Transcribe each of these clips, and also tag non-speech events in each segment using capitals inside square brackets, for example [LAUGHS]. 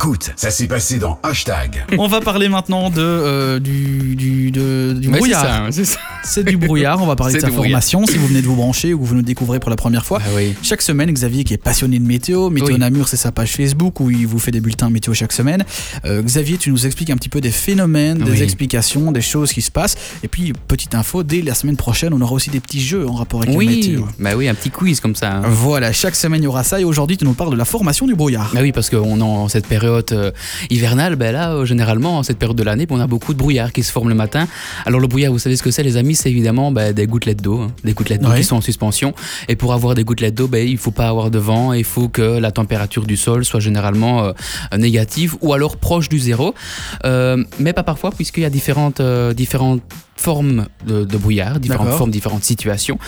Écoute, ça s'est passé dans Hashtag. On va parler maintenant de, euh, du, du, de- du Ouais, c'est brouillard. ça, c'est ça. C'est du brouillard. On va parler de sa formation. Si vous venez de vous brancher ou que vous nous découvrez pour la première fois. Ah oui. Chaque semaine, Xavier, qui est passionné de météo, Météo Oui. Namur, c'est sa page Facebook où il vous fait des bulletins météo chaque semaine. Euh, Xavier, tu nous expliques un petit peu des phénomènes, des Oui. explications, des choses qui se passent. Et puis, petite info, dès la semaine prochaine, on aura aussi des petits jeux en rapport avec la météo. bah oui, un petit quiz comme ça. hein. Voilà, chaque semaine il y aura ça et aujourd'hui tu nous parles de la formation du brouillard. Bah oui, parce qu'on est en cette période euh, hivernale, ben là, euh, généralement, en cette période de l'année, on a beaucoup de brouillard qui se forme le matin. Alors, le brouillard, vous savez ce que c'est, les amis? C'est évidemment ben, des gouttelettes d'eau, hein, des gouttelettes d'eau Ouais. qui sont en suspension. Et pour avoir des gouttelettes d'eau, ben, il faut pas avoir de vent, il faut que la température du sol soit généralement euh, négative ou alors proche du zéro. Euh, mais pas parfois, puisqu'il y a différentes, euh, différentes formes de, de brouillard, différentes formes, différentes situations.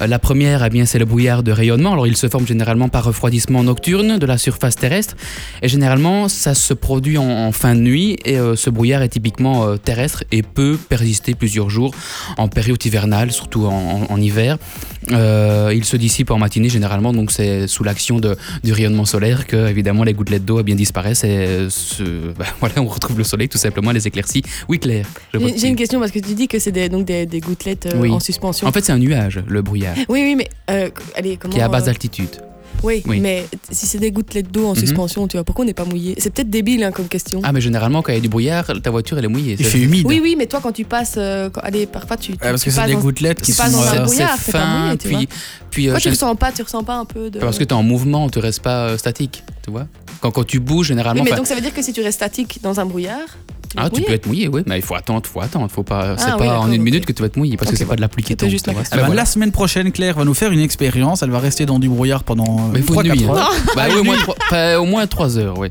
Euh, la première, eh bien, c'est le brouillard de rayonnement. Alors, il se forme généralement par refroidissement nocturne de la surface terrestre. Et généralement, ça se produit en, en fin de nuit. Et euh, ce brouillard est typiquement euh, terrestre et peut persister plusieurs jours en période hivernale, surtout en, en- en hiver. Euh, il se dissipe en matinée généralement, donc c'est sous l'action de- du rayonnement solaire que évidemment les gouttelettes d'eau eh bien disparaissent et euh, [LAUGHS] bah, voilà, on retrouve le soleil tout simplement, les éclaircies. Oui Claire. j'ai une question parce que tu dis que c'est des, donc des, des gouttelettes euh, Oui. en suspension. En fait, c'est un nuage, le brouillard, oui, oui, mais euh, allez, comment qui est à basse euh, altitude. oui, oui. mais si c'est des gouttelettes d'eau en Mhm. suspension, tu vois, pourquoi on n'est pas mouillé? C'est peut-être débile hein, comme question. Ah, mais généralement, quand il y a du brouillard, ta voiture, elle est mouillée. Il C'est- fait humide. Oui, oui, mais toi quand tu passes, euh, quand- allez, parfois tu, tu, parce tu que c'est des dans- gouttelettes qui sont. dans un brouillard, c'est pas fin, mouillé, tu puis, vois. puis euh, Pourquoi tu ressens pas, tu ressens pas un peu de. parce que tu es en mouvement, tu restes pas euh, statique, tu vois. Quand, quand tu bouges, généralement. Oui, mais donc ça veut dire que si tu restes statique dans un brouillard, tu Ah, tu peux être mouillé, oui, mais il faut attendre, faut attendre, faut pas. C'est Ah, oui, pas en une minute que tu vas être mouillé parce Ok, que c'est pas de la pluie qui C'était tombe. juste Ben bah, voilà. La semaine prochaine, Claire va nous faire une expérience. Elle va rester dans du brouillard pendant Mais il faut 3 une nuit, hein. heures. [LAUGHS] Bah oui, au moins, trois, bah, au moins trois heures, oui.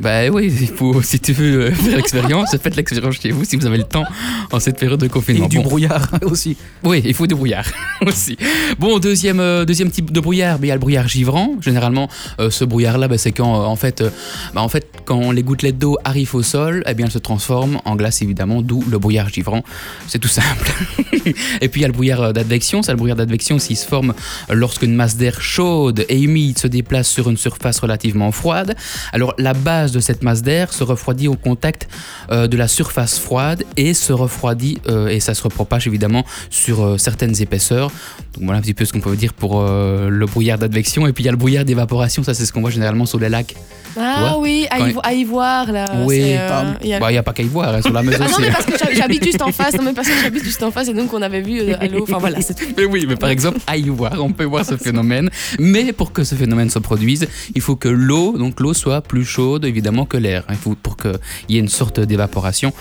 Bah oui, il faut, si tu veux euh, faire l'expérience, faites l'expérience chez vous si vous avez le temps en cette période de Et confinement. du Bon, brouillard [LAUGHS] aussi. Oui, il faut du brouillard [LAUGHS] aussi. Bon, deuxième, euh, deuxième type de brouillard, ben, il y a le brouillard givrant. Généralement, euh, ce brouillard-là, ben, c'est quand, euh, en, fait, euh, ben, en fait, quand les gouttelettes d'eau arrivent au sol, eh bien, elles se transforment en glace, évidemment, d'où le brouillard givrant. C'est tout simple. [LAUGHS] et puis, il y a le brouillard euh, d'advection. Ça, le brouillard d'advection, s'il se forme lorsque une masse d'air chaude et humide se déplace sur une surface relativement froide. Alors, la base de cette masse d'air se refroidit au contact euh, de la surface froide et se refroidit euh, et ça se repropage évidemment sur euh, certaines épaisseurs. Donc voilà un petit peu ce qu'on peut dire pour euh, le brouillard d'advection. Et puis il y a le brouillard d'évaporation, ça c'est ce qu'on voit généralement sur les lacs. Ah oui, à y, à voir là. Oui, c'est, il y a- Bah, il n'y a pas qu'à y voir, hein, sur la maison. Ah non, mais parce que j'hab- j'habite juste en face. Non, mais parce que j'habite juste en face et donc on avait vu euh, à l'eau. Enfin voilà, c'est tout. Mais oui, mais par exemple, à y voir, on peut voir ce phénomène. Mais pour que ce phénomène se produise, il faut que l'eau, donc l'eau soit plus chaude évidemment que l'air. Il faut pour qu'il y ait une sorte d'évaporation.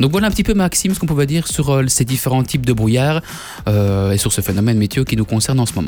Donc voilà un petit peu Maxime ce qu'on pouvait dire sur euh, ces différents types de brouillard euh, et sur ce phénomène météo qui nous concerne en ce moment.